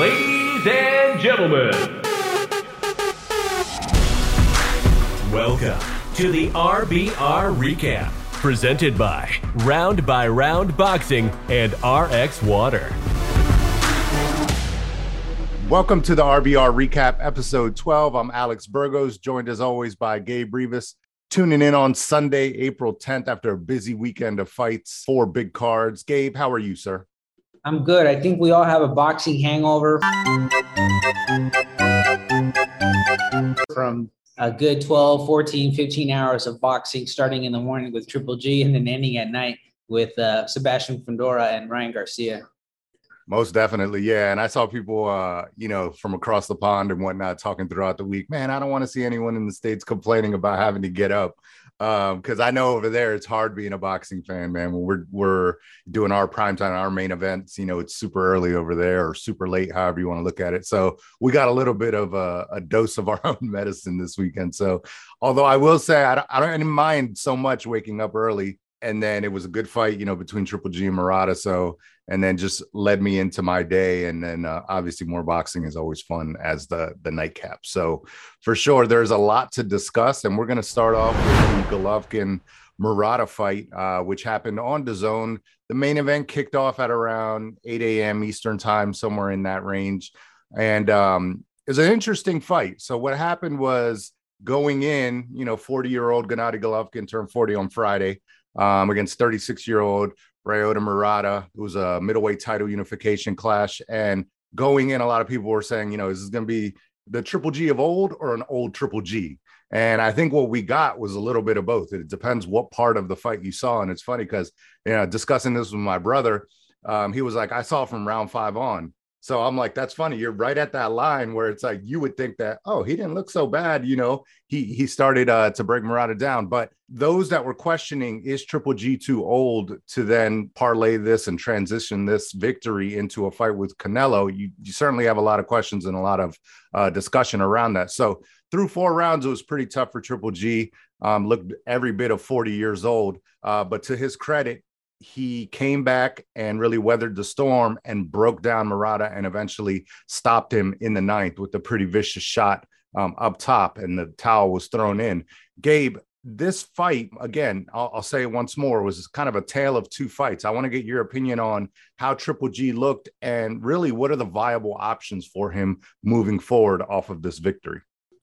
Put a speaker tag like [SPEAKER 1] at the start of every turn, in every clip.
[SPEAKER 1] Ladies and gentlemen, welcome to the RBR Recap, presented by Round by Round Boxing and RX Water.
[SPEAKER 2] Welcome to the RBR Recap, episode 12. I'm Alex Burgos, joined as always by Gabe Rivas. Tuning in on Sunday, April 10th, after a busy weekend of fights, four big cards. Gabe, how are you, sir?
[SPEAKER 3] I'm good. I think we all have a boxing hangover from a good 12, 14, 15 hours of boxing, starting in the morning with Triple G and then ending at night with uh, Sebastian Fundora and Ryan Garcia.
[SPEAKER 2] Most definitely, yeah. And I saw people, uh, you know, from across the pond and whatnot talking throughout the week. Man, I don't want to see anyone in the states complaining about having to get up because um, I know over there it's hard being a boxing fan, man. When we're we're doing our prime time, our main events, you know, it's super early over there or super late, however you want to look at it. So we got a little bit of a, a dose of our own medicine this weekend. So although I will say I don't, I don't mind so much waking up early and then it was a good fight, you know, between Triple G and Murata. So, and then just led me into my day. And then uh, obviously more boxing is always fun as the the nightcap. So, for sure, there's a lot to discuss, and we're going to start off with the Golovkin Murata fight, uh, which happened on DAZN. The main event kicked off at around 8 a.m. Eastern time, somewhere in that range, and um, it was an interesting fight. So, what happened was going in, you know, 40 year old Gennady Golovkin turned 40 on Friday um, against 36 year old Ryota Murata, who was a middleweight title unification clash. And going in, a lot of people were saying, you know, is this going to be the Triple G of old or an old Triple G? And I think what we got was a little bit of both. It depends what part of the fight you saw. And it's funny because, you know, discussing this with my brother, um, he was like, I saw from round five on. So I'm like, that's funny. You're right at that line where it's like you would think that, oh, he didn't look so bad. You know, he he started uh, to break Murata down. But those that were questioning is Triple G too old to then parlay this and transition this victory into a fight with Canelo, you, you certainly have a lot of questions and a lot of uh, discussion around that. So through four rounds, it was pretty tough for Triple G. Um, looked every bit of 40 years old. Uh, but to his credit, he came back and really weathered the storm and broke down Murata and eventually stopped him in the ninth with a pretty vicious shot um, up top, and the towel was thrown in. Gabe, this fight, again, I'll, I'll, say it once more, was kind of a tale of two fights. I want to get your opinion on how Triple G looked and really what are the viable options for him moving forward off of this victory.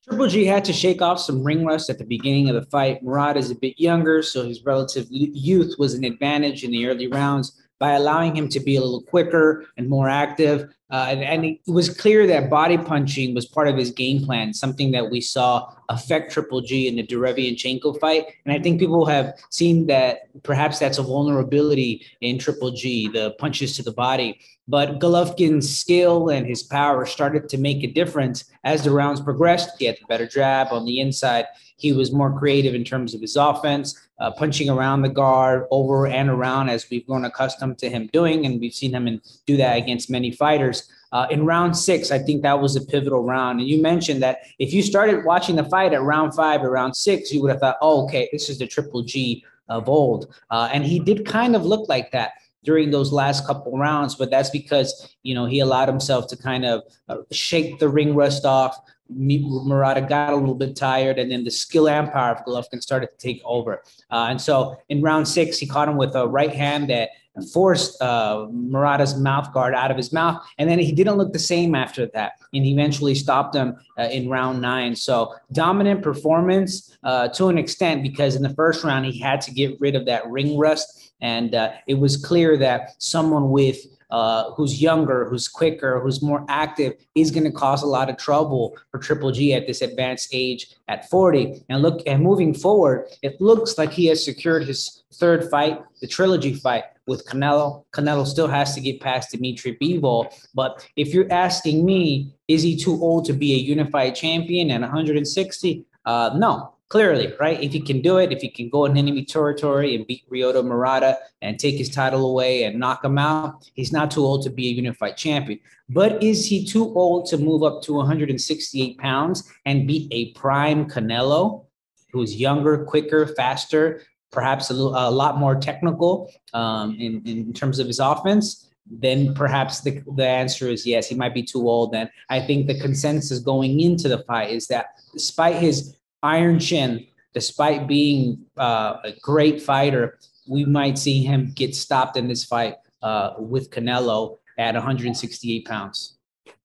[SPEAKER 3] Triple G had to shake off some ring rust at the beginning of the fight. Murata is a bit younger, so his relative youth was an advantage in the early rounds by allowing him to be a little quicker and more active. Uh, and, and, it was clear that body punching was part of his game plan, something that we saw affect Triple G in the Derevianchenko fight. And I think people have seen that perhaps that's a vulnerability in Triple G, the punches to the body. But Golovkin's skill and his power started to make a difference as the rounds progressed. He had the better jab on the inside. He was more creative in terms of his offense, uh, punching around the guard, over and around, as we've grown accustomed to him doing. And we've seen him in, do that against many fighters. Uh, in round six, I think that was a pivotal round. And you mentioned that if you started watching the fight at round five or round six, you would have thought, oh, okay, this is the Triple G of old. Uh, and he did kind of look like that during those last couple rounds, but that's because you know he allowed himself to kind of uh, shake the ring rust off. Murata got a little bit tired, and then the skill and power of Golovkin started to take over. Uh, and so in round six, he caught him with a right hand that forced uh, Murata's mouth guard out of his mouth. And then he didn't look the same after that. And he eventually stopped him uh, in round nine. So dominant performance uh, to an extent because in the first round, he had to get rid of that ring rust. And uh, it was clear that someone with uh, who's younger, who's quicker, who's more active, is going to cause a lot of trouble for Triple G at this advanced age at 40. And look, and moving forward, it looks like he has secured his third fight, the trilogy fight with Canelo. Canelo still has to get past Dimitri Bivol. But if you're asking me, is he too old to be a unified champion at 160? Uh, no, clearly, right? If he can do it, if he can go in enemy territory and beat Ryota Murata and take his title away and knock him out, he's not too old to be a unified champion. But is he too old to move up to 168 pounds and beat a prime Canelo? Who's younger, quicker, faster, perhaps a, little, a lot more technical um, in, in terms of his offense? then perhaps the, the answer is yes, he might be too old. And I think the consensus going into the fight is that despite his iron chin, despite being uh, a great fighter, we might see him get stopped in this fight uh, with Canelo at 168 pounds.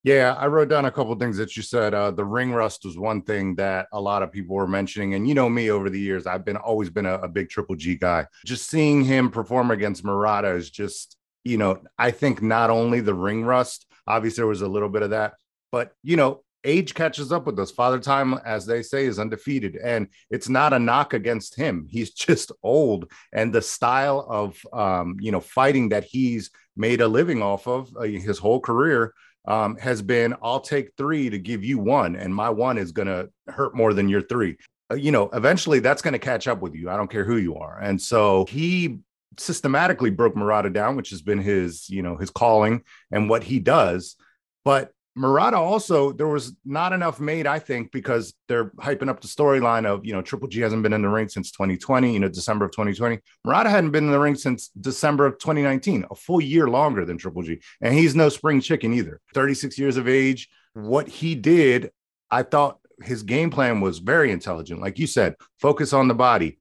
[SPEAKER 2] Yeah, I wrote down a couple things that you said. Uh, the ring rust was one thing that a lot of people were mentioning, and you know me over the years, I've been always been a, a big Triple G guy. Just seeing him perform against Murata is just, you know, I think not only the ring rust, obviously there was a little bit of that, but you know, age catches up with us. Father Time, as they say, is undefeated, and it's not a knock against him. He's just old, and the style of um, you know fighting that he's made a living off of uh, his whole career um, has been I'll take three to give you one, and my one is going to hurt more than your three. Uh, you know, eventually that's going to catch up with you. I don't care who you are. And so he systematically broke Murata down, which has been his, you know, his calling and what he does. But Murata also, there was not enough made, I think, because they're hyping up the storyline of, you know, Triple G hasn't been in the ring since 2020, you know, December of 2020. Murata hadn't been in the ring since December of 2019, a full year longer than Triple G. And he's no spring chicken either. 36 years of age. What he did, I thought his game plan was very intelligent. Like you said, focus on the body.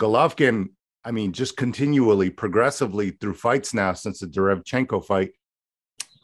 [SPEAKER 2] Golovkin, I mean, just continually, progressively through fights now since the Derevianchenko fight,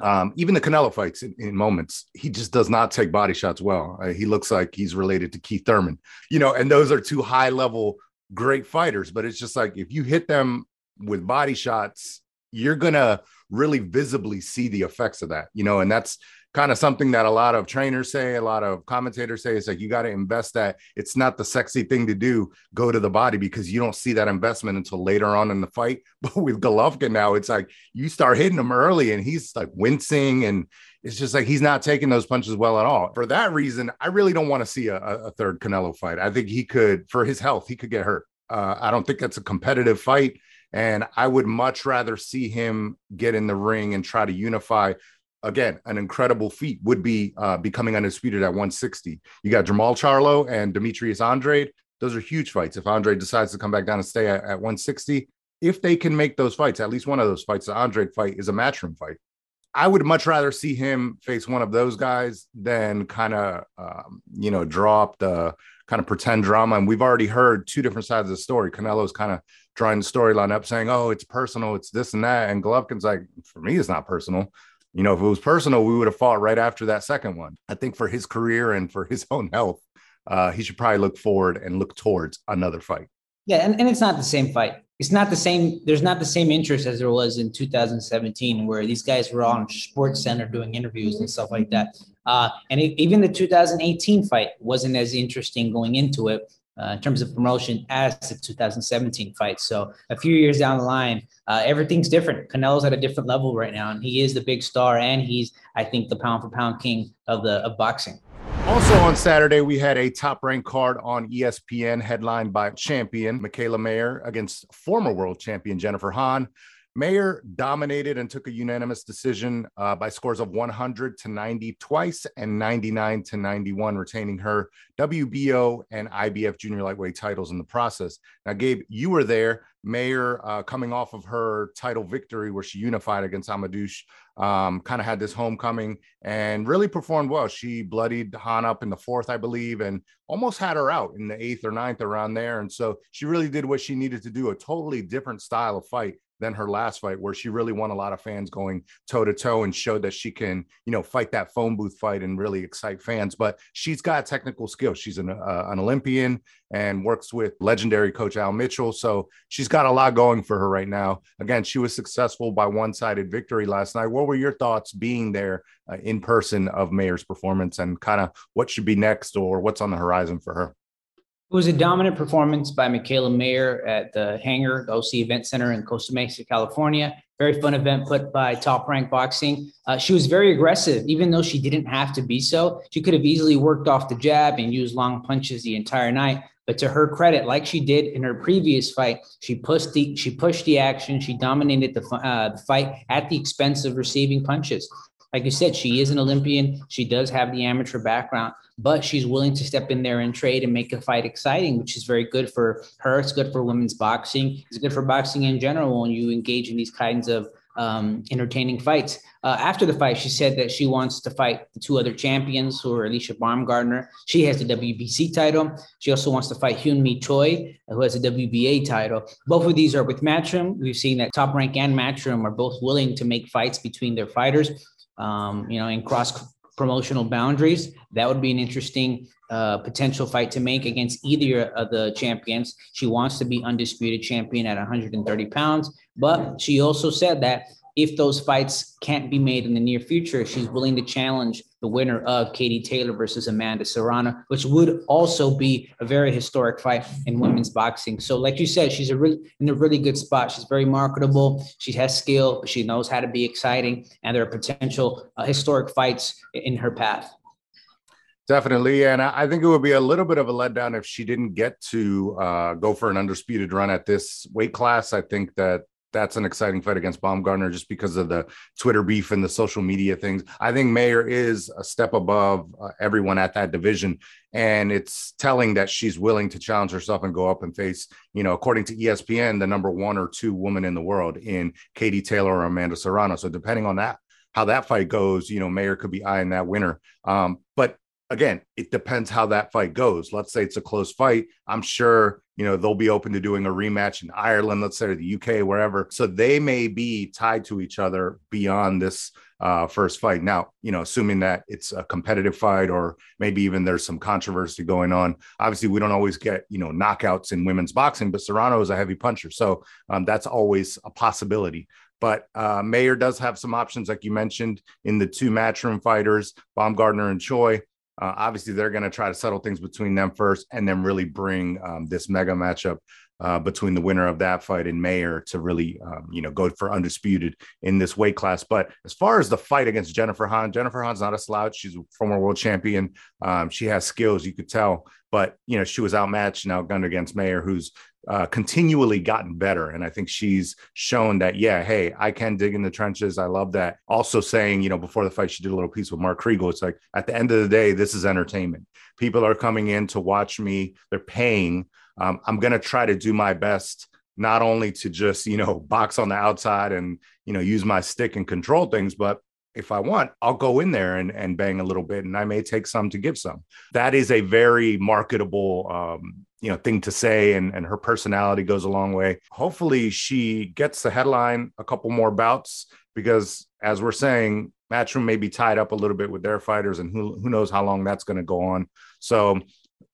[SPEAKER 2] um, even the Canelo fights in, in, moments, he just does not take body shots well. Uh, he looks like he's related to Keith Thurman, you know, and those are two high level great fighters. But it's just like if you hit them with body shots, you're gonna really visibly see the effects of that, you know, and that's kind of something that a lot of trainers say, a lot of commentators say. It's like you got to invest that. It's not the sexy thing to do, go to the body because you don't see that investment until later on in the fight. But with Golovkin now, it's like you start hitting him early and he's like wincing and it's just like he's not taking those punches well at all. For that reason, I really don't want to see a, a third Canelo fight. I think he could, for his health, he could get hurt. Uh, I don't think that's a competitive fight. And I would much rather see him get in the ring and try to unify again, an incredible feat would be uh, becoming undisputed at 160. You got Jermall Charlo and Demetrius Andrade. Those are huge fights. If Andrade decides to come back down and stay at, at 160, if they can make those fights, at least one of those fights, the Andrade fight is a matchroom fight. I would much rather see him face one of those guys than kind of, um, you know, drop the kind of pretend drama. And we've already heard two different sides of the story. Canelo's kind of drawing the storyline up, saying, "Oh, it's personal, it's this and that," and Golovkin's like, "For me, it's not personal. You know, if it was personal, we would have fought right after that second one. I think for his career and for his own health, uh, he should probably look forward and look towards another fight.
[SPEAKER 3] Yeah, and, and it's not the same fight. It's not the same. There's not the same interest as there was in 2017, where these guys were on Sports Center doing interviews and stuff like that. Uh, and it, even the 2018 fight wasn't as interesting going into it uh, in terms of promotion as the 2017 fight. So a few years down the line, uh, everything's different. Canelo's at a different level right now, and he is the big star, and he's, I think, the pound for pound king of the of boxing.
[SPEAKER 2] Also on Saturday, we had a top ranked card on ESPN headlined by champion Michaela Mayer against former world champion Jennifer Han. Mayer dominated and took a unanimous decision uh, by scores of 100 to 90 twice and 99 to 91, retaining her WBO and IBF junior lightweight titles in the process. Now, Gabe, you were there. Mayer, uh, coming off of her title victory where she unified against Hamadouche, um, kind of had this homecoming and really performed well. She bloodied Han up in the fourth, I believe, and almost had her out in the eighth or ninth around there. And so she really did what she needed to do a totally different style of fight than her last fight, where she really won a lot of fans going toe to toe and showed that she can, you know, fight that phone booth fight and really excite fans. But she's got technical skills. She's an, uh, an Olympian and works with legendary coach Al Mitchell. So she's got a lot going for her right now. Again, she was successful by one sided victory last night. What were your thoughts being there uh, in person of Mayer's performance and kind of what should be next or what's on the horizon for her?
[SPEAKER 3] It was a dominant performance by Michaela Mayer at the Hangar, the OC Event Center in Costa Mesa, California. Very fun event put by Top Rank Boxing. Uh, she was very aggressive, even though she didn't have to be so. She could have easily worked off the jab and used long punches the entire night. But to her credit, like she did in her previous fight, she pushed the she pushed the action. She dominated the, uh, the fight at the expense of receiving punches like you said, she is an Olympian. She does have the amateur background, but she's willing to step in there and trade and make a fight exciting, which is very good for her. It's good for women's boxing. It's good for boxing in general when you engage in these kinds of um, entertaining fights. Uh, after the fight, she said that she wants to fight the two other champions, who are Alicia Baumgardner. She has the WBC title. She also wants to fight Hyun Mi Choi, who has a WBA title. Both of these are with Matchroom. We've seen that Top Rank and Matchroom are both willing to make fights between their fighters. Um, you know, in cross promotional boundaries. That would be an interesting uh, potential fight to make against either of the champions. She wants to be undisputed champion at 130 pounds, but she also said that if those fights can't be made in the near future, she's willing to challenge the winner of Katie Taylor versus Amanda Serrano, which would also be a very historic fight in women's boxing. So, like you said, she's a really in a really good spot. She's very marketable. She has skill. She knows how to be exciting, and there are potential uh, historic fights in her path.
[SPEAKER 2] Definitely. And I think it would be a little bit of a letdown if she didn't get to uh, go for an undisputed run at this weight class. I think that that's an exciting fight against Baumgardner just because of the Twitter beef and the social media things. I think Mayer is a step above uh, everyone at that division. And it's telling that she's willing to challenge herself and go up and face, you know, according to ESPN, the number one or two woman in the world in Katie Taylor or Amanda Serrano. So depending on that, how that fight goes, you know, Mayer could be eyeing that winner. Um, but again, it depends how that fight goes. Let's say it's a close fight. I'm sure, you know, they'll be open to doing a rematch in Ireland, let's say, or the UK, wherever. So they may be tied to each other beyond this uh, first fight. Now, you know, assuming that it's a competitive fight or maybe even there's some controversy going on. Obviously, we don't always get, you know, knockouts in women's boxing, but Serrano is a heavy puncher. So um, that's always a possibility. But uh, Mayer does have some options, like you mentioned, in the two matchroom fighters, Baumgardner and Choi. Uh, obviously, they're going to try to settle things between them first and then really bring um, this mega matchup uh, between the winner of that fight and Mayer to really, um, you know, go for undisputed in this weight class. But as far as the fight against Jennifer Han, Jennifer Han's not a slouch. She's a former world champion. Um, she has skills, you could tell. But you know, she was outmatched and outgunned against Mayer, who's uh, continually gotten better. And I think she's shown that, yeah, hey, I can dig in the trenches. I love that. Also saying, you know, before the fight, she did a little piece with Mark Kriegel. It's like at the end of the day, this is entertainment. People are coming in to watch me, they're paying. Um, I'm going to try to do my best, not only to just, you know, box on the outside and, you know, use my stick and control things, but if I want, I'll go in there and, and bang a little bit and I may take some to give some. That is a very marketable um, you know thing to say and, and her personality goes a long way hopefully she gets the headline a couple more bouts because as we're saying matchroom may be tied up a little bit with their fighters and who, who knows how long that's going to go on so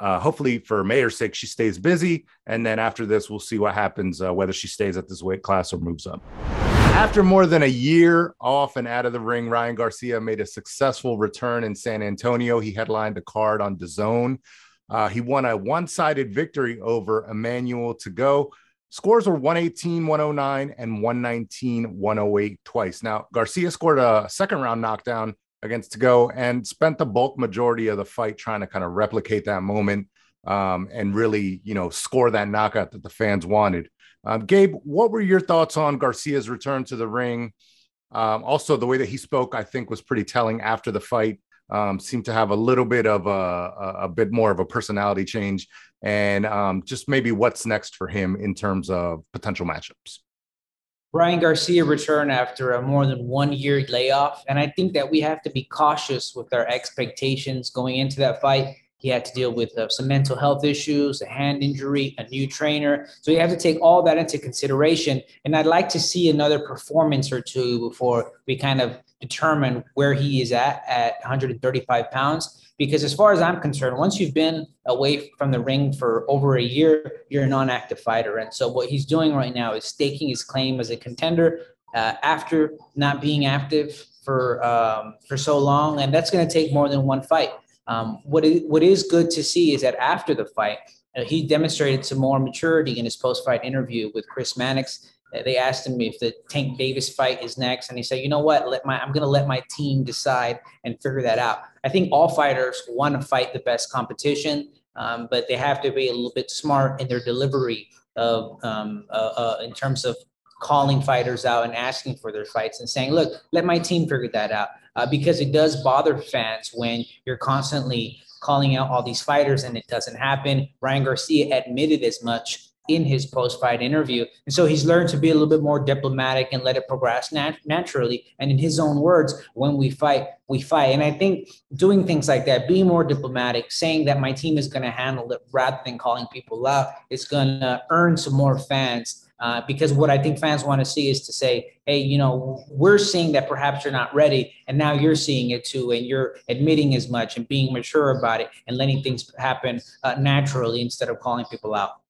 [SPEAKER 2] uh, hopefully for Mayer's sake she stays busy and then after this we'll see what happens uh, whether she stays at this weight class or moves up after more than a year off and out of the ring, Ryan Garcia made a successful return in San Antonio. He headlined a card on DAZN uh, he won a one sided victory over Emmanuel Tagoe. Scores were 118, 109, and 119, 108 twice. Now, Garcia scored a second round knockdown against Tagoe and spent the bulk majority of the fight trying to kind of replicate that moment um, and really, you know, score that knockout that the fans wanted. Um, Gabe, what were your thoughts on Garcia's return to the ring? Um, also, the way that he spoke, I think, was pretty telling after the fight um, seemed to have a little bit of a, a bit more of a personality change and um, just maybe what's next for him in terms of potential matchups.
[SPEAKER 3] Ryan Garcia returned after a more than one year layoff. And I think that we have to be cautious with our expectations going into that fight. He had to deal with uh, some mental health issues, a hand injury, a new trainer. So you have to take all that into consideration. And I'd like to see another performance or two before we kind of determine where he is at at 135 pounds. Because as far as I'm concerned, once you've been away from the ring for over a year, you're a non-active fighter. And so what he's doing right now is staking his claim as a contender uh, after not being active for um, for so long, and that's going to take more than one fight. Um, what is what is good to see is that after the fight, uh, he demonstrated some more maturity in his post-fight interview with Chris Mannix they asked him if the Tank Davis fight is next, and he said, "You know what? Let my I'm going to let my team decide and figure that out." I think all fighters want to fight the best competition, um, but they have to be a little bit smart in their delivery of um, uh, uh, in terms of calling fighters out and asking for their fights and saying, "Look, let my team figure that out," uh, because it does bother fans when you're constantly calling out all these fighters and it doesn't happen. Ryan Garcia admitted as much in his post-fight interview. And so he's learned to be a little bit more diplomatic and let it progress nat- naturally. And in his own words, when we fight, we fight. And I think doing things like that, being more diplomatic, saying that my team is going to handle it rather than calling people out, is going to earn some more fans. Uh, because what I think fans want to see is to say, hey, you know, we're seeing that perhaps you're not ready, and now you're seeing it too, and you're admitting as much and being mature about it and letting things happen uh, naturally instead of calling people out.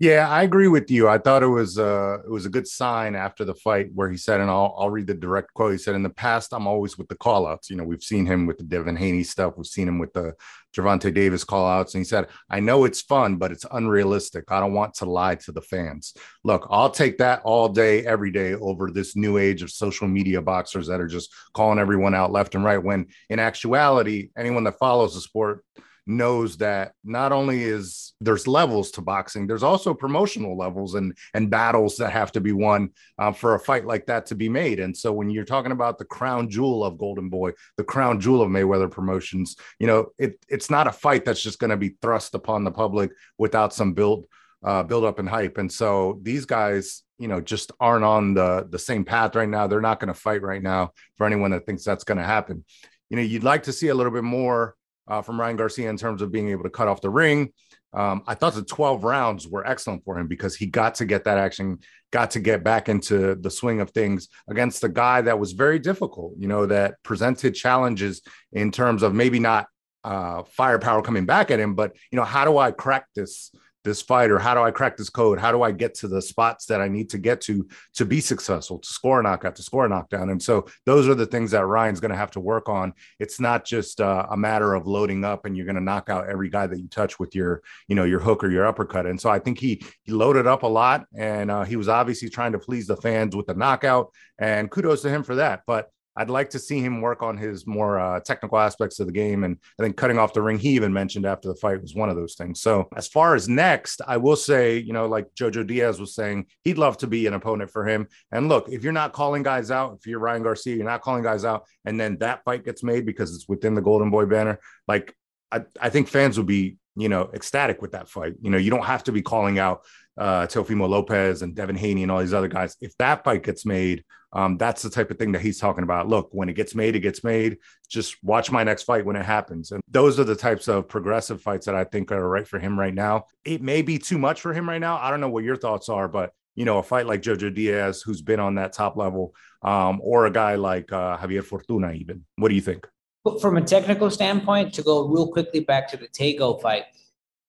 [SPEAKER 2] Yeah, I agree with you. I thought it was uh it was a good sign after the fight where he said, and I'll I'll read the direct quote. He said, "In the past, I'm always with the callouts. You know, we've seen him with the Devin Haney stuff. We've seen him with the Gervonta Davis callouts. And he said, I know it's fun, but it's unrealistic. I don't want to lie to the fans. Look, I'll take that all day, every day over this new age of social media boxers that are just calling everyone out left and right. When in actuality, anyone that follows the sport knows that not only is there's levels to boxing, there's also promotional levels and and battles that have to be won uh, for a fight like that to be made. And so when you're talking about the crown jewel of Golden Boy, the crown jewel of Mayweather Promotions, you know it it's not a fight that's just going to be thrust upon the public without some build uh, build up and hype. And so these guys, you know, just aren't on the the same path right now. They're not going to fight right now. For anyone that thinks that's going to happen, you know, you'd like to see a little bit more uh, from Ryan Garcia in terms of being able to cut off the ring. Um, I thought the 12 rounds were excellent for him because he got to get that action, got to get back into the swing of things against a guy that was very difficult, you know, that presented challenges in terms of maybe not uh, firepower coming back at him, but, you know, how do I crack this? This fight or how do I crack this code? How do I get to the spots that I need to get to to be successful, to score a knockout, to score a knockdown? And so those are the things that Ryan's going to have to work on. It's not just uh, a matter of loading up and you're going to knock out every guy that you touch with your, you know, your hook or your uppercut. And so I think he he loaded up a lot and uh, he was obviously trying to please the fans with the knockout. And kudos to him for that. But I'd like to see him work on his more uh, technical aspects of the game. And I think cutting off the ring, he even mentioned after the fight was one of those things. So as far as next, I will say, you know, like Jojo Diaz was saying, he'd love to be an opponent for him. And look, if you're not calling guys out, if you're Ryan Garcia, you're not calling guys out, and then that fight gets made because it's within the Golden Boy banner, like I, I think fans will be, you know, ecstatic with that fight. You know, you don't have to be calling out uh, Teofimo Lopez and Devin Haney and all these other guys. If that fight gets made, um, that's the type of thing that he's talking about. Look, when it gets made, it gets made. Just watch my next fight when it happens. And those are the types of progressive fights that I think are right for him right now. It may be too much for him right now. I don't know what your thoughts are, but you know, a fight like Jojo Diaz, who's been on that top level, um, or a guy like uh, Javier Fortuna, even. What do you think?
[SPEAKER 3] But from a technical standpoint, to go real quickly back to the Tagoe fight,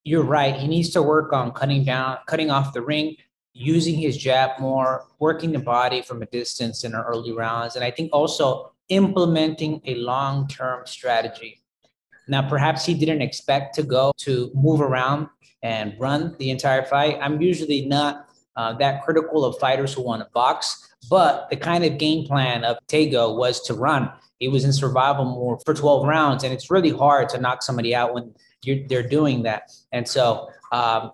[SPEAKER 3] you're right. He needs to work on cutting down, cutting off the ring, using his jab more, working the body from a distance in the early rounds, and I think also implementing a long-term strategy. Now, perhaps he didn't expect to go to move around and run the entire fight. I'm usually not uh, that critical of fighters who want to box, but the kind of game plan of Tagoe was to run. He was in survival mode for 12 rounds, and it's really hard to knock somebody out when they're doing that. And so um,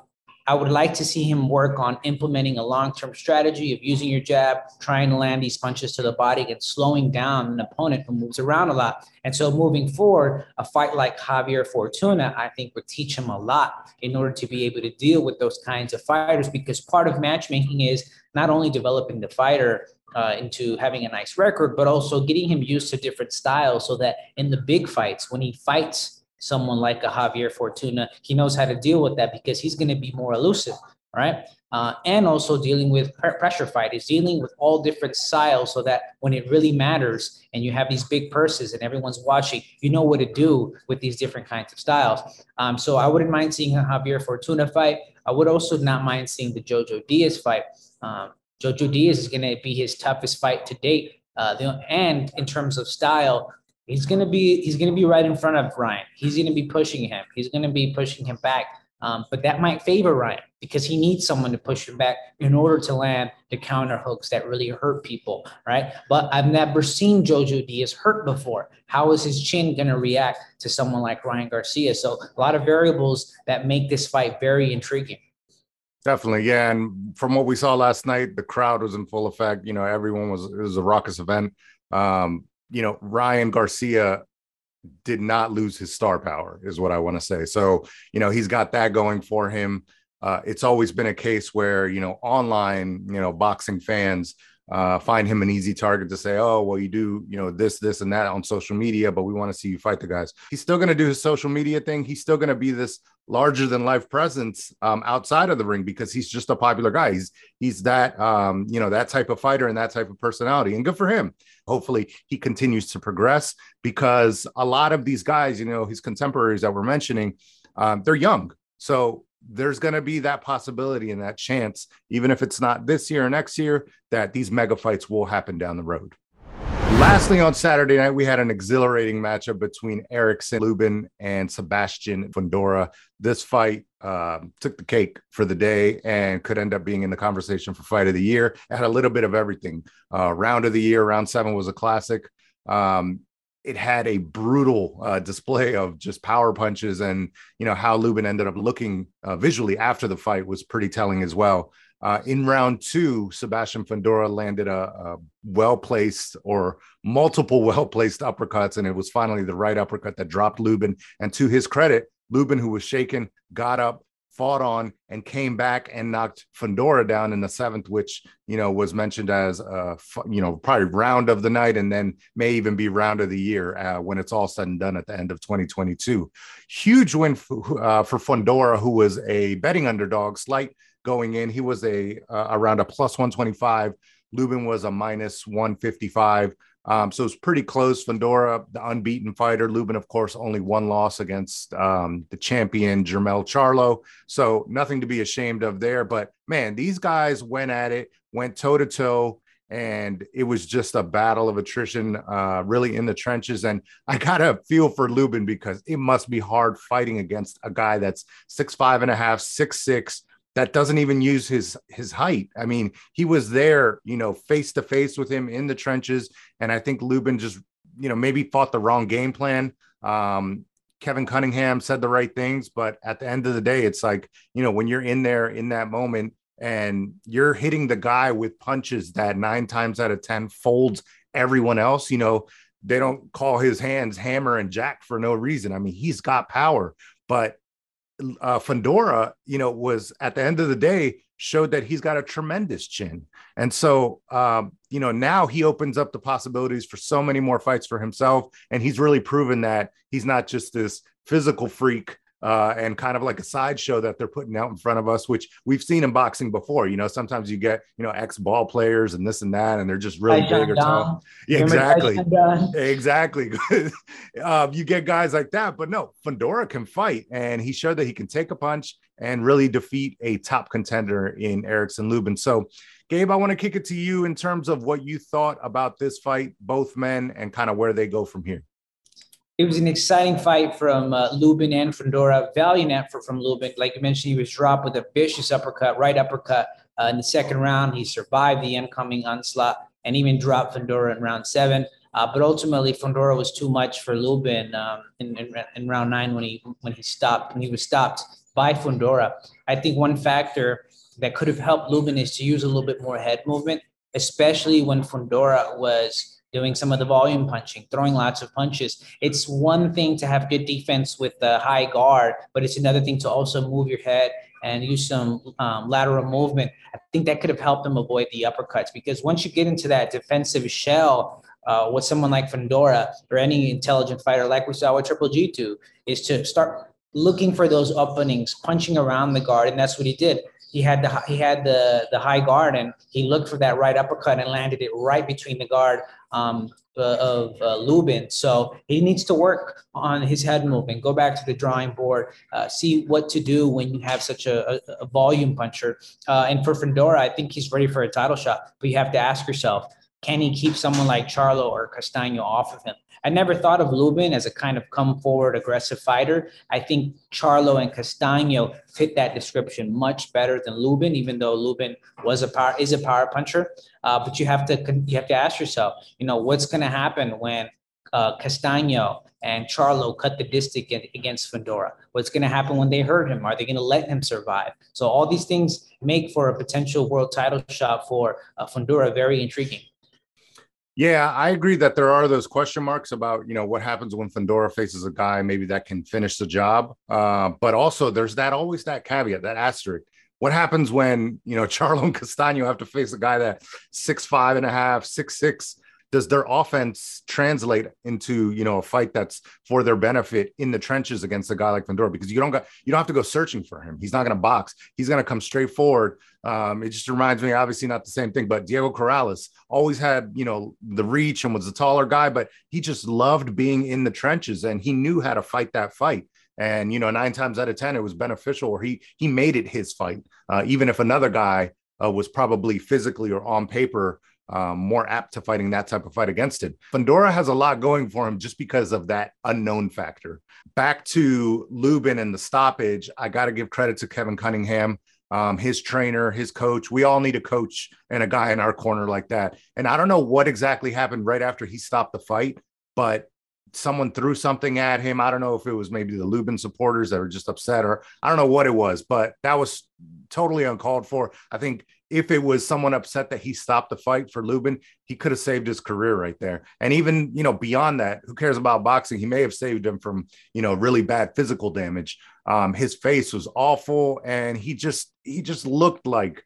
[SPEAKER 3] I would like to see him work on implementing a long-term strategy of using your jab, trying to land these punches to the body, and slowing down an opponent who moves around a lot. And so moving forward, a fight like Javier Fortuna, I think would teach him a lot in order to be able to deal with those kinds of fighters. Because part of matchmaking is not only developing the fighter uh, into having a nice record, but also getting him used to different styles so that in the big fights, when he fights someone like a Javier Fortuna, he knows how to deal with that because he's going to be more elusive, right? Uh, and also dealing with pressure fight is dealing with all different styles so that when it really matters and you have these big purses and everyone's watching, you know what to do with these different kinds of styles. Um, so I wouldn't mind seeing a Javier Fortuna fight. I would also not mind seeing the Jojo Diaz fight. Um, Jojo Diaz is going to be his toughest fight to date. Uh, the, and in terms of style, He's gonna be he's gonna be right in front of Ryan. He's gonna be pushing him. He's gonna be pushing him back. Um, but that might favor Ryan because he needs someone to push him back in order to land the counter hooks that really hurt people, right? But I've never seen Jojo Diaz hurt before. How is his chin going to react to someone like Ryan Garcia? So a lot of variables that make this fight very intriguing.
[SPEAKER 2] Definitely, yeah. And from what we saw last night, the crowd was in full effect. You know, everyone was it was a raucous event. Um, you know, Ryan Garcia did not lose his star power, is what I want to say. So, you know, he's got that going for him. uh, it's always been a case where you know online you know boxing fans uh, find him an easy target to say, oh, well, you do, you know, this, this, and that on social media, but we want to see you fight the guys. He's still going to do his social media thing. He's still going to be this larger than life presence um, outside of the ring because he's just a popular guy. He's he's that um, you know that type of fighter and that type of personality, and good for him. Hopefully, he continues to progress because a lot of these guys, you know, his contemporaries that we're mentioning, um, they're young. So there's going to be that possibility and that chance, even if it's not this year or next year, that these mega fights will happen down the road. Lastly, on Saturday night, we had an exhilarating matchup between Erickson Lubin and Sebastian Fundora. This fight um, took the cake for the day and could end up being in the conversation for fight of the year. It had a little bit of everything. Uh, round of the year, round seven was a classic. Um, it had a brutal uh, display of just power punches and you know how Lubin ended up looking uh, visually after the fight was pretty telling as well. Uh, in round two, Sebastian Fundora landed a, a well placed or multiple well placed uppercuts, and it was finally the right uppercut that dropped Lubin. And to his credit, Lubin, who was shaken, got up, fought on and came back and knocked Fundora down in the seventh, which you know was mentioned as a you know probably round of the night, and then may even be round of the year uh, when it's all said and done at the end of 2022. Huge win for, uh, for Fundora, who was a betting underdog, slight going in. He was a uh, around a plus 125. Lubin was a minus 155. Um, so it's pretty close. Fundora, the unbeaten fighter. Lubin, of course, only one loss against um, the champion Jermell Charlo. So nothing to be ashamed of there. But man, these guys went at it, went toe to toe, and it was just a battle of attrition, uh, really in the trenches. And I got a feel for Lubin because it must be hard fighting against a guy that's six five and a half, six six, that doesn't even use his his height. I mean, he was there, you know, face to face with him in the trenches, and I think Lubin just, you know, maybe fought the wrong game plan. Um, Kevin Cunningham said the right things, but at the end of the day, it's like you know when you're in there in that moment and you're hitting the guy with punches that nine times out of ten folds everyone else. You know, they don't call his hands hammer and jack for no reason. I mean, he's got power, but uh, Fundora, you know, was at the end of the day showed that he's got a tremendous chin. And so, um, you know, now he opens up the possibilities for so many more fights for himself. And he's really proven that he's not just this physical freak uh, and kind of like a sideshow that they're putting out in front of us, which we've seen in boxing before. You know, sometimes you get, you know, ex ball players and this and that, and they're just really big or tall. Yeah, exactly. Exactly. uh, you get guys like that, but no, Fundora can fight, and he showed that he can take a punch and really defeat a top contender in Erickson Lubin. So, Gabe, I want to kick it to you in terms of what you thought about this fight, both men, and kind of where they go from here
[SPEAKER 3] it was an exciting fight from uh, Lubin and Fundora. Valiant effort from Lubin. Like you mentioned, he was dropped with a vicious uppercut, right uppercut uh, in the second round. He survived the incoming onslaught and even dropped Fundora in round seven. Uh, but ultimately, Fundora was too much for Lubin um, in, in, in, round nine when he when he stopped when he was stopped by Fundora. I think one factor that could have helped Lubin is to use a little bit more head movement, especially when Fundora was doing some of the volume punching, throwing lots of punches. It's one thing to have good defense with the high guard, but it's another thing to also move your head and use some um, lateral movement. I think that could have helped him avoid the uppercuts because once you get into that defensive shell uh, with someone like Fundora or any intelligent fighter, like we saw with Triple G two, is to start looking for those openings, punching around the guard, and that's what he did he had the he had the the high guard and he looked for that right uppercut and landed it right between the guard um, uh, of uh, Lubin. So he needs to work on his head movement. Go back to the drawing board. Uh, see what to do when you have such a, a, a volume puncher. Uh, and for Fundora, I think he's ready for a title shot. But you have to ask yourself, can he keep someone like Charlo or Castaño off of him? I never thought of Lubin as a kind of come forward aggressive fighter. I think Charlo and Castaño fit that description much better than Lubin, even though Lubin was a power is a power puncher. Uh, but you have to you have to ask yourself, you know, what's going to happen when uh, Castaño and Charlo cut the distance against Fundora? What's going to happen when they hurt him? Are they going to let him survive? So all these things make for a potential world title shot for uh, Fundora very intriguing.
[SPEAKER 2] Yeah, I agree that there are those question marks about you know what happens when Fundora faces a guy maybe that can finish the job. Uh, but also there's that always that caveat, that asterisk. What happens when you know Charlo and Castaño have to face a guy that six five and a half, six six, does their offense translate into you know a fight that's for their benefit in the trenches against a guy like Fundora? Because you don't got you don't have to go searching for him. He's not going to box. He's going to come straight forward. Um, it just reminds me, obviously not the same thing, but Diego Corrales always had you know the reach and was a taller guy, but he just loved being in the trenches and he knew how to fight that fight. And you know, nine times out of ten, it was beneficial, or he he made it his fight, uh, even if another guy uh, was probably physically or on paper um, more apt to fighting that type of fight against it. Fundora has a lot going for him just because of that unknown factor. Back to Lubin and the stoppage, I got to give credit to Kevin Cunningham, um, his trainer, his coach. We all need a coach and a guy in our corner like that. And I don't know what exactly happened right after he stopped the fight, but someone threw something at him. I don't know if it was maybe the Lubin supporters that were just upset or I don't know what it was, but that was totally uncalled for. I think if it was someone upset that he stopped the fight for Lubin, he could have saved his career right there. And even, you know, beyond that, who cares about boxing? He may have saved him from, you know, really bad physical damage. Um, his face was awful and he just he just looked like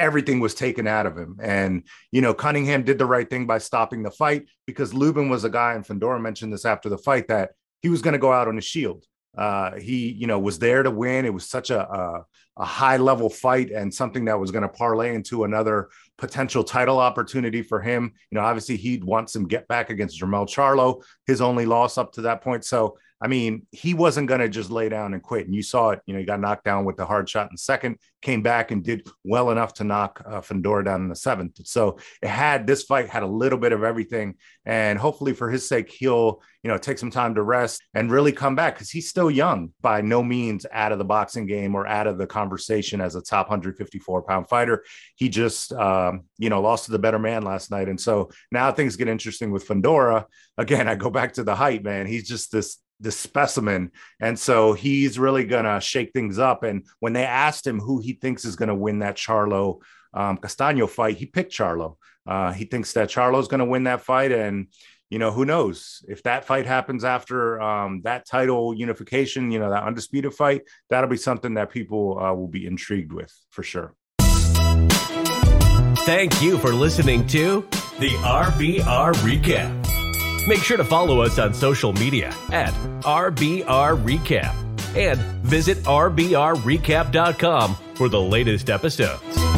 [SPEAKER 2] everything was taken out of him. And, you know, Cunningham did the right thing by stopping the fight because Lubin was a guy, and Fundora mentioned this after the fight, that he was going to go out on a shield. Uh, he, you know, was there to win. It was such a, a, a high level fight and something that was going to parlay into another potential title opportunity for him. You know, obviously he'd want some get back against Jermell Charlo, his only loss up to that point. So I mean, he wasn't going to just lay down and quit. And you saw it, you know, he got knocked down with the hard shot in the second, came back and did well enough to knock uh, Fundora down in the seventh. So it had this fight had a little bit of everything. And hopefully for his sake, he'll, you know, take some time to rest and really come back because he's still young, by no means out of the boxing game or out of the conversation as a top 154 pound fighter. He just, um, you know, lost to the better man last night. And so now things get interesting with Fundora. Again, I go back to the height, man. He's just this the specimen. And so he's really going to shake things up. And when they asked him who he thinks is going to win that Charlo um, Castaño fight, he picked Charlo. Uh, he thinks that Charlo is going to win that fight. And, you know, who knows if that fight happens after um, that title unification, you know, that undisputed fight, that'll be something that people uh, will be intrigued with for sure.
[SPEAKER 1] Thank you for listening to the RBR Recap. Make sure to follow us on social media at RBR Recap and visit RBRRecap.com for the latest episodes.